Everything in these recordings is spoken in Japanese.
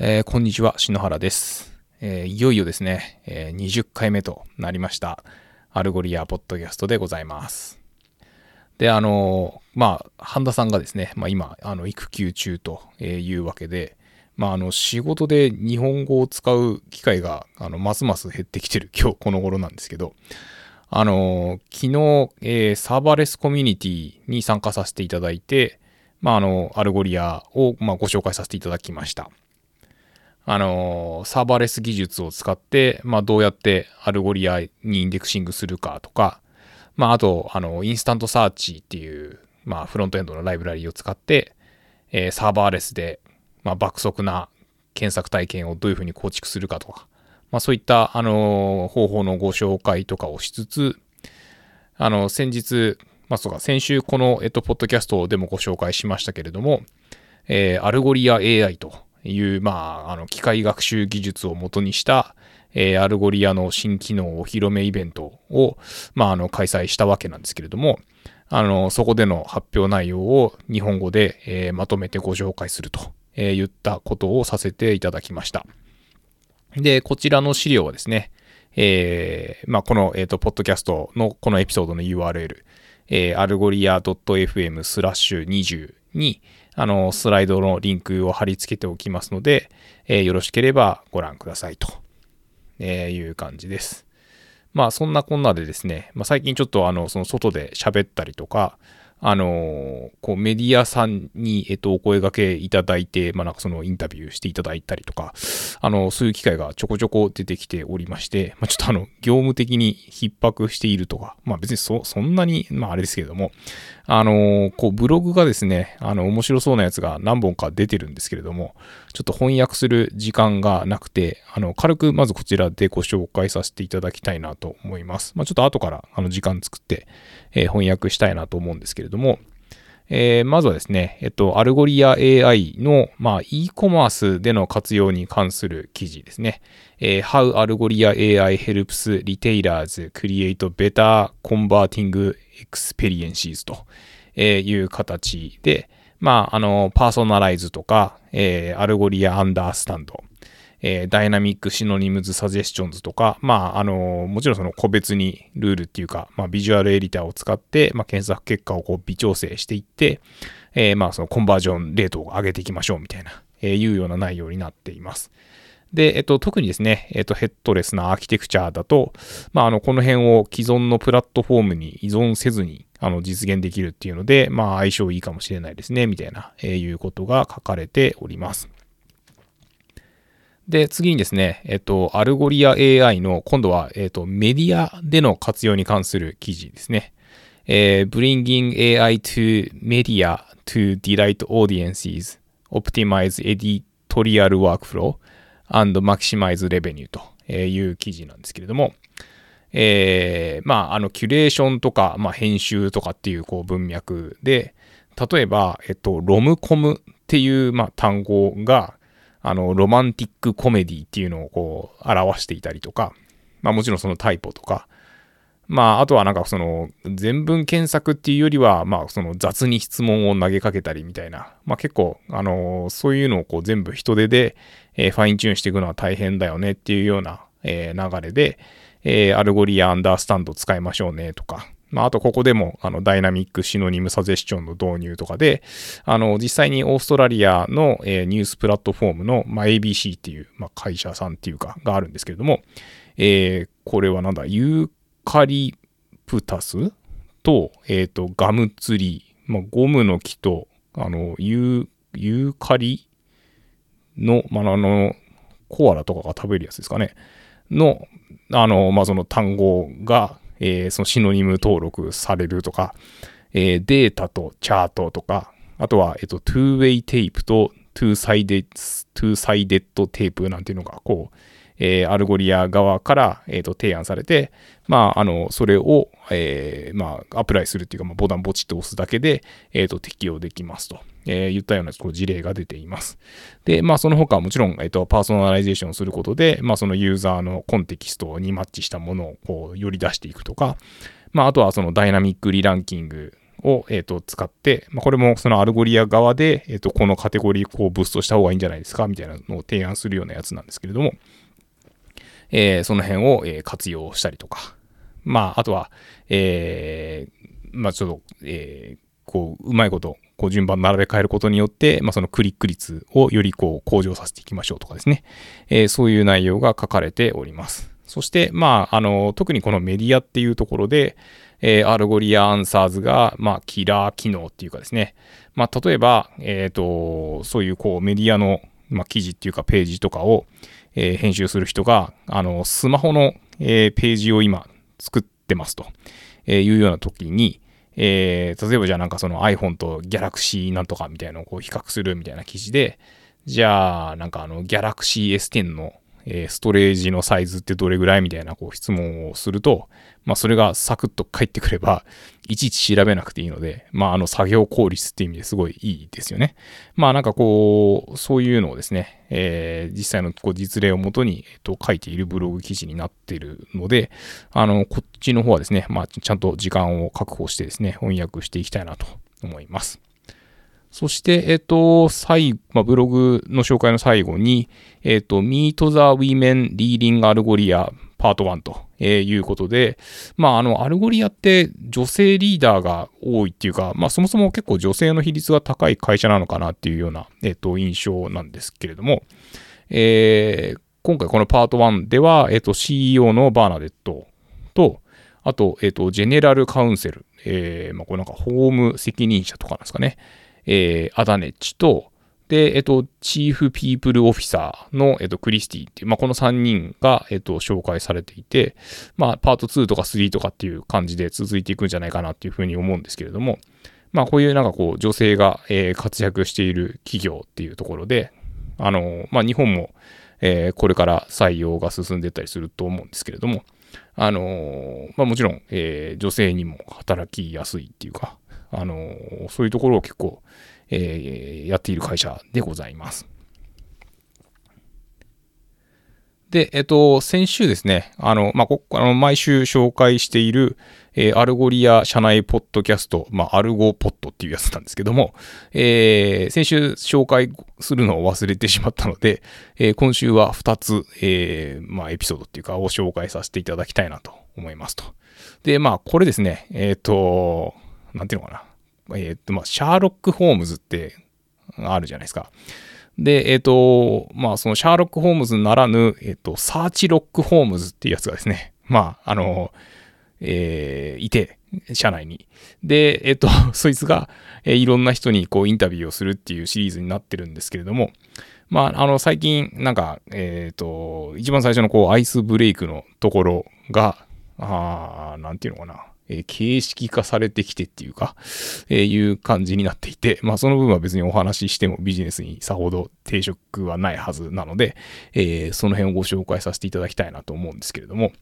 えー、こんにちは、篠原です、えー、いよいよですね、えー、20回目となりました、 Algolia ポッドキャストでございます。で、あのまあ、半田さんがですね、まあ、今、あの育休中というわけで、まあ、あの仕事で日本語を使う機会があのますます減ってきてる今日この頃なんですけど、あの昨日、えー、サーバーレスコミュニティに参加させていただいて、まあ、あの Algolia を、まあ、ご紹介させていただきました。あのサーバーレス技術を使って、まあ、どうやって Algolia にインデクシングするかとか、まあ、あと、あの、 InstantSearch っていう、まあ、フロントエンドのライブラリを使って、えー、サーバーレスで、まあ、爆速な検索体験をどういうふうに構築するかとか、まあ、そういった、あの方法のご紹介とかをしつつ、あの、先日、まあ、そうか、先週この、えっと、ポッドキャストでもご紹介しましたけれども、えー、 Algolia AI という、まあ、あの、機械学習技術をもとにした、えー、 Algolia の新機能お披露目イベントを、まあ、あの、開催したわけなんですけれども、あの、そこでの発表内容を日本語で、えー、まとめてご紹介すると、えー、言ったことをさせていただきました。で、こちらの資料はですね、えー、まあ、この、えっ、ー、と、ポッドキャストのこのエピソードの URL、えー、 algolia .fm スラッシュ20に、あの、スライドのリンクを貼り付けておきますので、えー、よろしければご覧くださいと、えいう感じです。まあ、そんなこんなでですね、まあ、最近ちょっとあの、その外で喋ったりとか、あのこうメディアさんに、えっと、お声掛けいただいて、まあ、なんかそのインタビューしていただいたりとか、あの、そういう機会がちょこちょこ出てきておりまして、まあ、ちょっとあの、業務的に逼迫しているとか、まあ別にそ、そんなに、まああれですけれども、あの、こう、ブログがですね、あの、面白そうなやつが何本か出てるんですけれども、ちょっと翻訳する時間がなくて、あの、軽くまずこちらでご紹介させていただきたいなと思います。まあちょっと後から、あの、時間作って、えー、翻訳したいなと思うんですけれども、えー、まずはですね、えっと、 Algolia AI の、まあ、e コマースでの活用に関する記事ですね。えー、How Algolia AI helps retailers create better converting experiences という形で、まあ、あの、パーソナライズとか、えー、 Algolia Understand、えー、 Dynamic Synonyms Suggestions とか、まあ、あの、もちろんその個別にルールっていうか、まあ、ビジュアルエディターを使って、まあ、検索結果をこう微調整していって、えー、まあ、そのコンバージョンレートを上げていきましょうみたいな、えー、いうような内容になっています。で、えっと、特にですね、えっと、ヘッドレスなアーキテクチャだと、まあ、あの、この辺を既存のプラットフォームに依存せずに、あの、実現できるっていうので、まあ、相性いいかもしれないですね、みたいな、えー、いうことが書かれております。で、次にですね、えっと、 Algolia AI の、今度は、えっと、メディアでの活用に関する記事ですね。えー、Bringing AI to Media to Delight Audiences, Optimize Editorial Workflow and Maximize Revenue という記事なんですけれども、えー、まあ、あの、キュレーションとか、まあ、編集とかっていう、こう、文脈で、例えば、えっと、ロムコムっていう、まあ、単語が、あの、ロマンティックコメディっていうのをこう、表していたりとか、まあもちろんそのタイポとか、まああとはなんかその、全文検索っていうよりは、まあその雑に質問を投げかけたりみたいな、まあ結構、あの、そういうのをこう全部人手で、えー、ファインチューンしていくのは大変だよねっていうような、えー、流れで、え、 Algolia Understand 使いましょうねとか、まあ、あとここでもあのダイナミックシノニムサジェスチョンの導入とかで、あの実際にオーストラリアの、えー、ニュースプラットフォームの、まあ、ABC っていう、まあ、会社さんっていうかがあるんですけれども、えー、これはなんだ、 eucalyptus と、えっ、ー、と、 gum tree、まあ、ゴムの木と、あの、ユー、ユーカリの、まあ、あの、コアラとかが食べるやつですかね。の、あの、まあ、その単語が、えー、そのシノニム登録されるとか、えー、データとチャートとか、あとは、えっ、と、 two-way テープと two-sided, two-sided テープなんていうのが、こう、えー、 Algolia 側から、えーと、提案されて、まあ、あの、それを、えー、まあ、アプライするっていうか、まあ、ボタンポチッと押すだけで、えーと、適用できますと、えー、言ったようなこう事例が出ています。で、まあ、その他はもちろん、えーと、パーソナライゼーションすることで、まあ、そのユーザーのコンテキストにマッチしたものをこう、より出していくとか、まあ、あとはその Dynamic Re-Ranking を、えー、と使って、まあ、これもその Algolia 側で、えー、とこのカテゴリーをこうブーストした方がいいんじゃないですかみたいなのを提案するようなやつなんですけれども、えー、その辺を、え活用したりとか、まあ、あとは、えー、まあ、ちょっと、えー、こう、うまいこと、こう順番並べ替えることによって、まあ、そのクリック率をよりこう向上させていきましょうとかですね、えー、そういう内容が書かれております。そして、まあ、あの、特にこのメディアっていうところで、えー、 Algolia Answers が、まあ、キラー機能っていうかですね、まあ、例えば、えっ、ー、と、そういうこうメディアの、まあ、記事っていうかページとかを、えー、編集する人が、あの、スマホの、えー、ページを今作ってますとえいうような時に、え、例えばじゃあなんかその iPhone と Galaxy なんとかみたいなのをこう比較するみたいな記事で、じゃあなんかあの Galaxy S10 のえー、ストレージのサイズってどれぐらいみたいなこう質問をすると、まあ、それがサクッと返ってくれば、いちいち調べなくていいので、まあ、あの作業効率っていう意味ですごいいいですよね。まあ、なんかこう、そういうのをですね、えー、実際のこう実例をもとに、えっと、書いているブログ記事になっているので、あの、こっちの方はですね、まあ、ちゃんと時間を確保してですね、翻訳していきたいなと思います。そして、えっと、最、まあ、ブログの紹介の最後に、えっと、Meet the Women Leading Algolia Part 1ということで、まあ、あの、 Algolia って女性リーダーが多いっていうか、まあ、そもそも結構女性の比率が高い会社なのかなっていうような、えっと、印象なんですけれども、えー、今回このパート1では、えっと、CEO のバーナデットと、あと、えっと、ジェネラルカウンセル、えー、まあ、これなんか法務責任者とかなんですかね。えー、アダネッチと、で、えっと、チーフピープルオフィサーの、えっと、クリスティっていう、まあ、この3人が、えっと、紹介されていて、まあ、パート2とか3とかっていう感じで続いていくんじゃないかなっていうふうに思うんですけれども、まあ、こういうなんかこう、女性が、えー、活躍している企業っていうところで、あの、まあ、日本も、えー、これから採用が進んでったりすると思うんですけれども、あのまあ、もちろん、えー、女性にも働きやすいっていうか、あのそういうところを結構、えー、やっている会社でございます。で、えっと、先週ですね、あの、まあ、こあの毎週紹介している、えー、 Algolia 社内ポッドキャスト、まあ、 AlgoPod っていうやつなんですけども、えー、先週紹介するのを忘れてしまったので、えー、今週は2つ、えー、まあ、エピソードっていうか、を紹介させていただきたいなと思いますと。で、まあ、これですね、えっ、と、なんていうのかな。えっ、と、まあ、シャーロック・ホームズってあるじゃないですか。で、えっ、と、まあ、そのシャーロック・ホームズならぬ、えっ、と、サーチロック・ホームズっていうやつがですね、まあ、あの、えー、いて、社内に。で、えっ、と、そいつが、えー、いろんな人にこうインタビューをするっていうシリーズになってるんですけれども、まあ、あの、最近、なんか、えっ、と、一番最初のこう、アイスブレイクのところが、あなんていうのかな。え形式化されてきてっていうか、えいう感じになっていて、まあその部分は別にお話ししてもビジネスにさほど抵触はないはずなので、えー、その辺をご紹介させていただきたいなと思うんですけれども、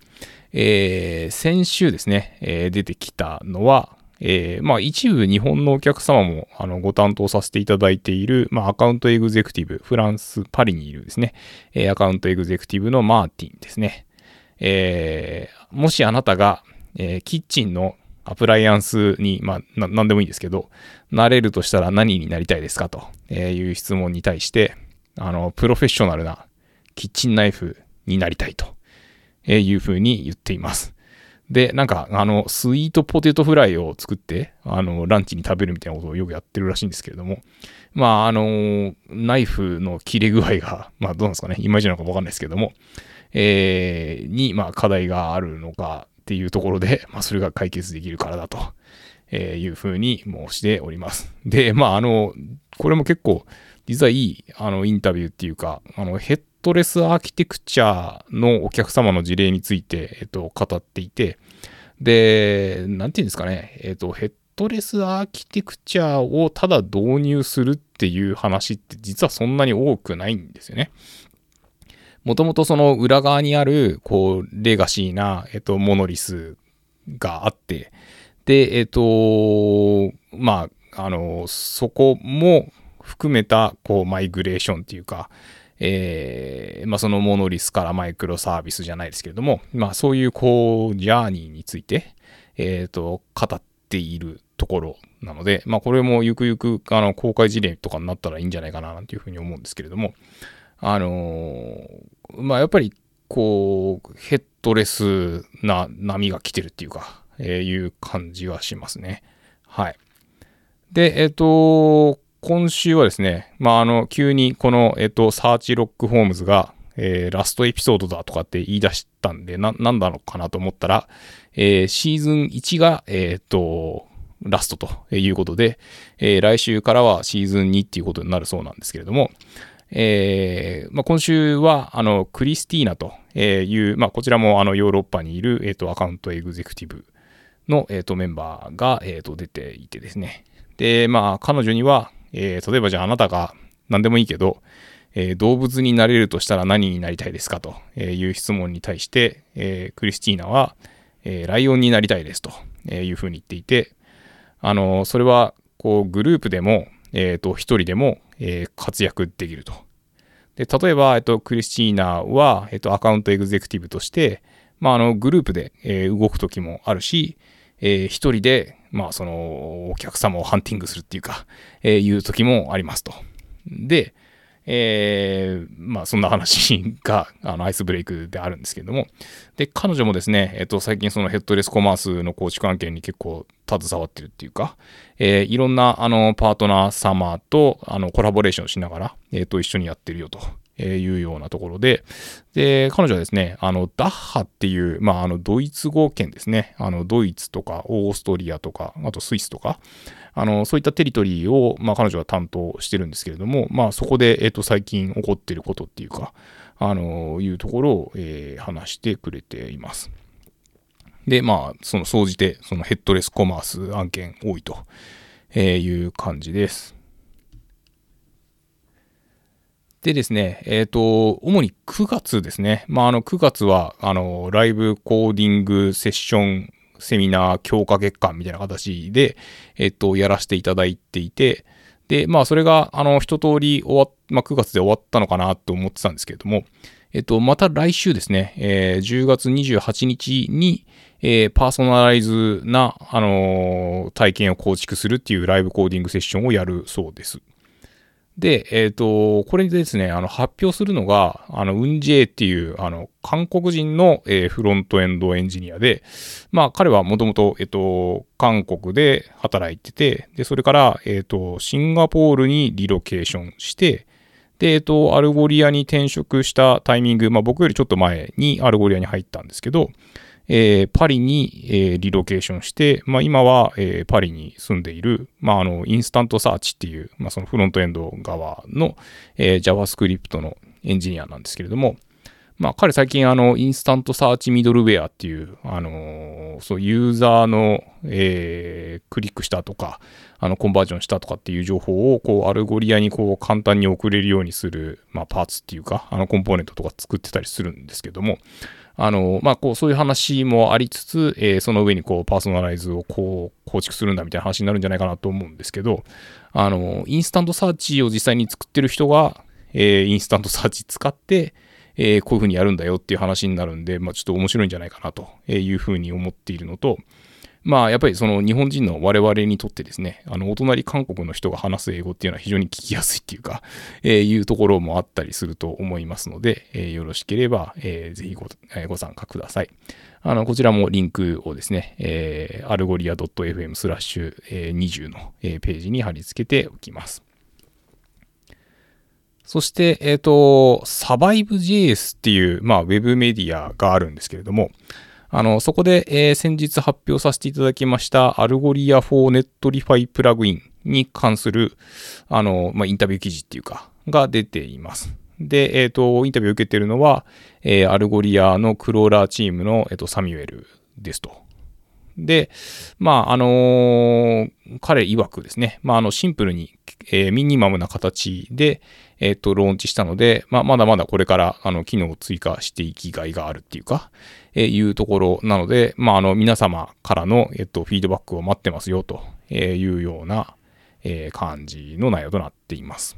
えー、先週ですね、えー、出てきたのは、えー、まあ一部日本のお客様もあのご担当させていただいている、まあアカウントエグゼクティブ、フランス、パリにいるですね、えアカウントエグゼクティブのマーティンですね。えー、もしあなたがえー、キッチンのアプライアンスに、まあ、な、んでもいいんですけど、なれるとしたら何になりたいですかという質問に対して、あの、プロフェッショナルなキッチンナイフになりたいというふうに言っています。で、なんか、あの、スイートポテトフライを作って、あの、ランチに食べるみたいなことをよくやってるらしいんですけれども、まあ、あの、ナイフの切れ具合が、まあ、どうなんですかね、いまいちなのかわかんないですけども、えー、に、まあ、課題があるのか、っていうところで、まあ、それが解決できるからだとえいうふうに申しております。で、まあ、あの、これも結構、実はいい、あの、インタビューっていうか、あの、ヘッドレスアーキテクチャのお客様の事例について、えっと、語っていて、で、なんていうんですかね、えっと、ヘッドレスアーキテクチャをただ導入するっていう話って実はそんなに多くないんですよね。もともとその裏側にある、こう、レガシーな、えっと、モノリスがあって、で、えっと、まあ、あの、そこも含めた、こう、マイグレーションっていうか、えー、まあ、そのモノリスからマイクロサービスじゃないですけれども、まあ、そういう、こう、ジャーニーについて、えっ、と、語っているところなので、まあ、これもゆくゆくあの公開事例とかになったらいいんじゃないかななんていうふうに思うんですけれども、あの、まあ、やっぱりこうヘッドレスな波が来てるっていうか、えー、いう感じはしますね。はい。で、えっ、ー、と、今週はですね、まあ、あの、急にこの、えっ、と、サーチロックホームズが、えー、ラストエピソードだとかって言い出したんで、な、なんだろうかなと思ったら、えー、シーズン1が、えっ、と、ラストということで、え、来週からはシーズン2っていうことになるそうなんですけれども、えーまあ、今週はあのクリスティーナという、まあ、こちらもあのヨーロッパにいる、えーと、アカウントエグゼクティブの、えーと、メンバーが、えーと、出ていてですね。で、まあ、彼女には、えー、例えばじゃああなたが何でもいいけど、えー、動物になれるとしたら何になりたいですかという質問に対して、えー、クリスティーナは、えー、ライオンになりたいですというふうに言っていて、あの、それは、こう、グループでも、え、ー、と、一人でも、えー、活躍できると。で、例えば、えっ、と、クリスチーナは、えっ、と、アカウントエグゼクティブとして、まあ、あの、グループで、え動く時もあるし、え一人で、まあ、その、お客様をハンティングするっていうか、えいう時もありますと。で、えー、まあそんな話があのアイスブレイクであるんですけれども、で、彼女もですね、えっと、最近そのヘッドレスコマースの構築案件に結構携わってるっていうか、えー、いろんなあのパートナー様とあのコラボレーションしながら、えっと、一緒にやってるよと。いうようなところで、で、彼女はですね、あの、ダッハっていう、まあ、あの、ドイツ語圏ですね、あの、ドイツとか、オーストリアとか、あとスイスとか、あの、そういったテリトリーを、まあ、彼女は担当してるんですけれども、まあ、そこで、えっ、と、最近起こってることっていうか、あの、いうところを、えー、話してくれています。で、まあ、その、総じて、そのヘッドレスコマース案件多いという感じです。でですね、えっ、ー、と、主に9月ですね。まあ、あの、9月は、あの、ライブコーディングセッションセミナー強化月間みたいな形で、えっと、やらせていただいていて、で、まあ、それが、あの、一通り終わっ、まあ、9月で終わったのかなと思ってたんですけれども、えっと、また来週ですね、えー、10月28日に、えー、パーソナライズな、あのー、体験を構築するっていうライブコーディングセッションをやるそうです。で、えっ、ー、と、これでですね、あの、発表するのが、あの、ウンジェイっていう、あの、韓国人の、えー、フロントエンドエンジニアで、まあ、彼はもともと、えっ、と、韓国で働いてて、で、それから、えっ、と、シンガポールにリロケーションして、で、えっ、と、 Algolia に転職したタイミング、まあ、僕よりちょっと前に Algolia に入ったんですけど、えー、パリに、えー、リロケーションして、まあ、今は、えー、パリに住んでいる、まあ、あの、 InstantSearch っていう、まあ、そのフロントエンド側の、えー、JavaScript のエンジニアなんですけれども、まあ、彼最近、あの、 InstantSearch ミドルウェアっていう、あのそう、ユーザーの、えー、クリックしたとか、あの、コンバージョンしたとかっていう情報を、こう、 Algolia にこう、簡単に送れるようにする、まあ、パーツっていうか、あの、コンポーネントとか作ってたりするんですけども、あの、まあ、こう、そういう話もありつつ、えー、その上にこう、パーソナライズをこう、構築するんだみたいな話になるんじゃないかなと思うんですけど、あの、 InstantSearch を実際に作ってる人が、えー、 InstantSearch 使って、えー、こういうふうにやるんだよっていう話になるんで、まあ、ちょっと面白いんじゃないかなというふうに思っているのと、まあ、やっぱりその日本人の我々にとってですね、あの、お隣韓国の人が話す英語っていうのは非常に聞きやすいっていうか、えー、いうところもあったりすると思いますので、えー、よろしければ、えー、ぜひご,、えー、ご参加ください。あの、こちらもリンクをですね、えー、 Algolia .fm スラッシュ20の、え、ページに貼り付けておきます。そして、えっ、ー、と、 SurviveJS っていう、まあ、ウェブメディアがあるんですけれども、あの、そこで、えー、先日発表させていただきました Algolia for Netlify プラグインに関する、あの、まあ、インタビュー記事っていうか、が出ています。で、えっ、ー、と、インタビューを受けているのは、えー、 Algolia のクローラーチームの、えっ、と、サミュエルですと。で、まあ、あのー、彼曰くですね、まあ、あの、シンプルに、えー、ミニマムな形で、えっ、ー、と、ローンチしたので、まあ、まだまだこれから、あの、機能を追加していきがいがあるっていうか、えー、いうところなので、まあ、あの、皆様からの、えっ、と、フィードバックを待ってますよ、というような、え感じの内容となっています。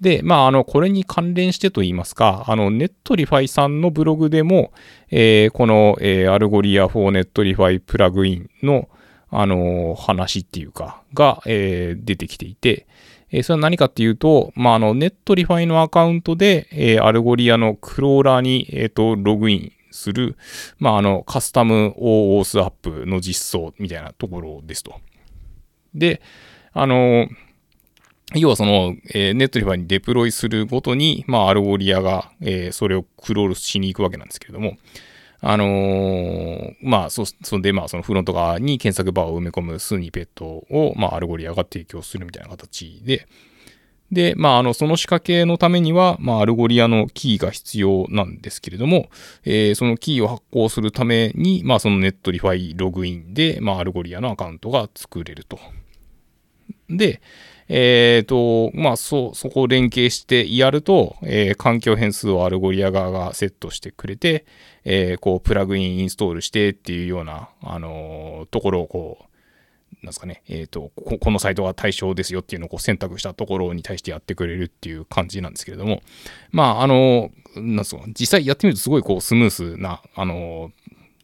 で、まあ、あの、これに関連してと言いますか、あの、 Netlify さんのブログでも、えー、この、えー、 Algolia for Netlify プラグインの、あの、話っていうか、が、えー、出てきていて、えー、それは何かっていうと、まあ、あの、 Netlify のアカウントで、えー、 Algolia のクローラーに、えっ、と、ログインする、まあ、あの、カスタム OOS アップの実装みたいなところですと。で、あの、要はその、えー、 Netlify にデプロイするごとに、まあ、 Algolia が、えー、それをクロールしに行くわけなんですけれども、あのー、まあ、そ、そんで、まあ、そのフロント側に検索バーを埋め込むスニペットを、まあ、 Algolia が提供するみたいな形で、で、まあ、あの、その仕掛けのためには、まあ、 Algolia のキーが必要なんですけれども、えー、そのキーを発行するために、まあ、その Netlify ログインで、まあ、 Algolia のアカウントが作れると。で、えっ、ー、と、まあ、そ、そこを連携してやると、えー、環境変数を Algolia 側がセットしてくれて、えー、こう、プラグインインストールしてっていうような、あのところをこう、なんですかね、えっ、とこ、このサイトが対象ですよっていうのをこう選択したところに対してやってくれるっていう感じなんですけれども、まあ、あの、なんですか、実際やってみるとすごいこう、スムースな、あの、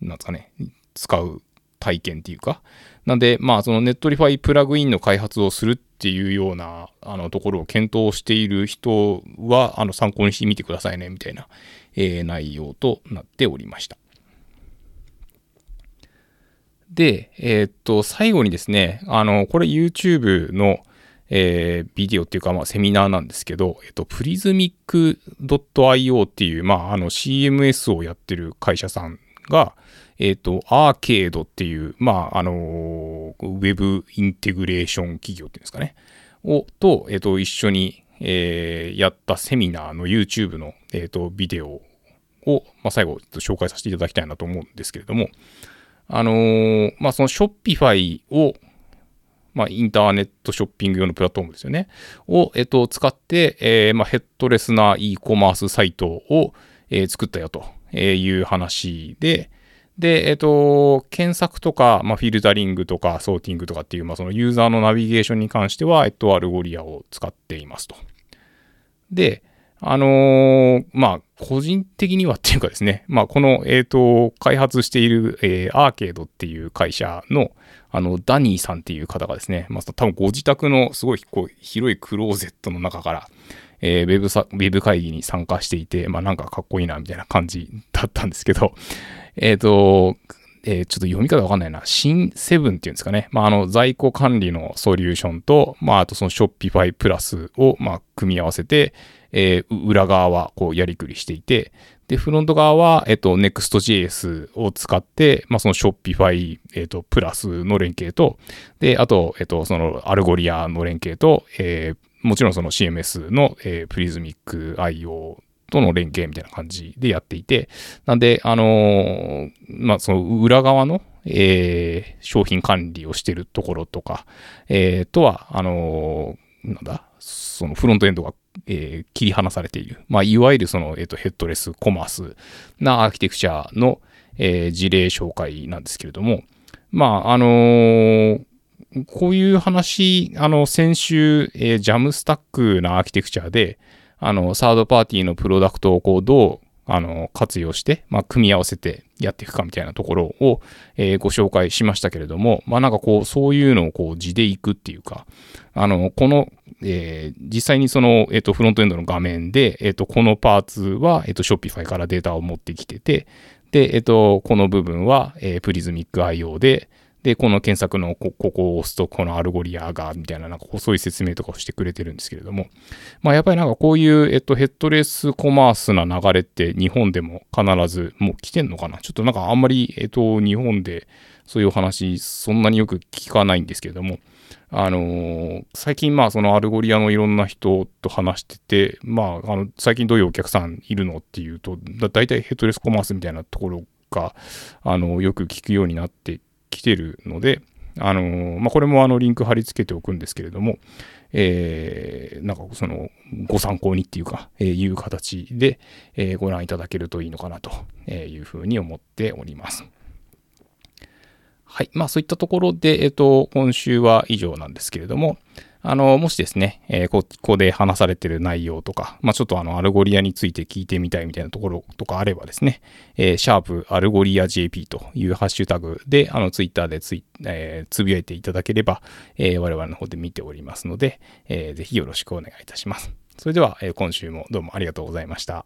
なんですかね、使う体験っていうか、なんで、まあ、そのネットリファイプラグインの開発をするってっていうような、あの、ところを検討している人は、あの、参考にしてみてくださいね、みたいな、えー、内容となっておりました。で、えー、っと、最後にですね、あの、これ YouTube の、えー、ビデオっていうか、まあ、セミナーなんですけど、えっと、プリズミック .io っていう、まあ、あの CMS をやってる会社さんが、えっ、ー、と、アーケードっていう、まあ、あのー、ウェブインテグレーション企業っていうんですかね、を、と、えっ、ー、と、一緒に、えー、やったセミナーの YouTube の、えっ、と、ビデオを、まあ、最後、紹介させていただきたいなと思うんですけれども、あの、まあ、その Shopify を、まあ、インターネットショッピング用のプラットフォームですよね。を、えっと、使って、えー、まあ、ヘッドレスな e コマースサイトを、えー、作ったよという話で、で、えっ、と、検索とか、まあ、フィルタリングとか、ソーティングとかっていう、まあ、そのユーザーのナビゲーションに関しては、えっと、 Algolia を使っていますと。で、あのー、まあ、個人的にはっていうかですね、まあ、この、えっ、と、開発している、えー、アーケードっていう会社の、あの、ダニーさんっていう方がですね、まあ、多分ご自宅のすごいこう広いクローゼットの中から、えー、ウェブさ、ウェブ会議に参加していて、まあなんかかっこいいなみたいな感じだったんですけど、えっ、ー、と、えー、ちょっと読み方わかんないな。新セブンっていうんですかね。まあ、あの、在庫管理のソリューションと、まあ、あとその Shopify プラスを、ま、組み合わせて、えー、裏側はこうやりくりしていて、で、フロント側は、えっと、Next.js を使って、まあ、その Shopify、えっと、プラスの連携と、で、あと、えっと、その Algolia の連携と、えー、もちろんその CMS の、えー、 Prismic IO との連携みたいな感じでやっていて、なんで、あのー、まあ、その裏側の、えー、商品管理をしてるところとか、えー、とは、あのー、なんだ、そのフロントエンドが、えー、切り離されている。まあ、いわゆるその、えっ、と、ヘッドレスコマースなアーキテクチャの、え、事例紹介なんですけれども、まあ、あの、こういう話、あの、先週、えー、ジャムスタックなアーキテクチャで、あの、サードパーティーのプロダクトをこう、どう、あの、活用して、まあ、組み合わせてやっていくかみたいなところを、えー、ご紹介しましたけれども、まあ、なんかこう、そういうのをこう、地でいくっていうか、あの、この、えー、実際にその、えっ、と、フロントエンドの画面で、えっ、と、このパーツは、えっ、と、Shopify からデータを持ってきてて、で、えっ、と、この部分は、えー、 Prismic IO で、で、この検索のこここを押すとこの Algolia が、みたいな、なんかそうい説明とかをしてくれてるんですけれども、まあやっぱりなんかこういう、えっと、ヘッドレスコマースな流れって日本でも必ずもう来てんのかな？ちょっとなんかあんまり、えっと、日本でそういうお話そんなによく聞かないんですけれども、あのー、最近まあその Algolia のいろんな人と話してて、まあ、あの、最近どういうお客さんいるのっていうと、だ大体ヘッドレスコマースみたいなところが、あの、よく聞くようになって来てるので、あのまあ、これもあのリンク貼り付けておくんですけれども、えー、なんかそのご参考にっていうか、えー、いう形で、えー、ご覧いただけるといいのかなというふうに思っております。はい。まあそういったところで、えっ、と、今週は以上なんですけれども、あの、もしですね、えー、ここで話されてる内容とか、まあ、ちょっとあの、 Algolia について聞いてみたいみたいなところとかあればですね、えー、シャープ Algolia JP というハッシュタグで、あの、ツイッターでツイ、えー、つぶやいていただければ、えー、我々の方で見ておりますので、えー、ぜひよろしくお願いいたします。それでは、えー、今週もどうもありがとうございました。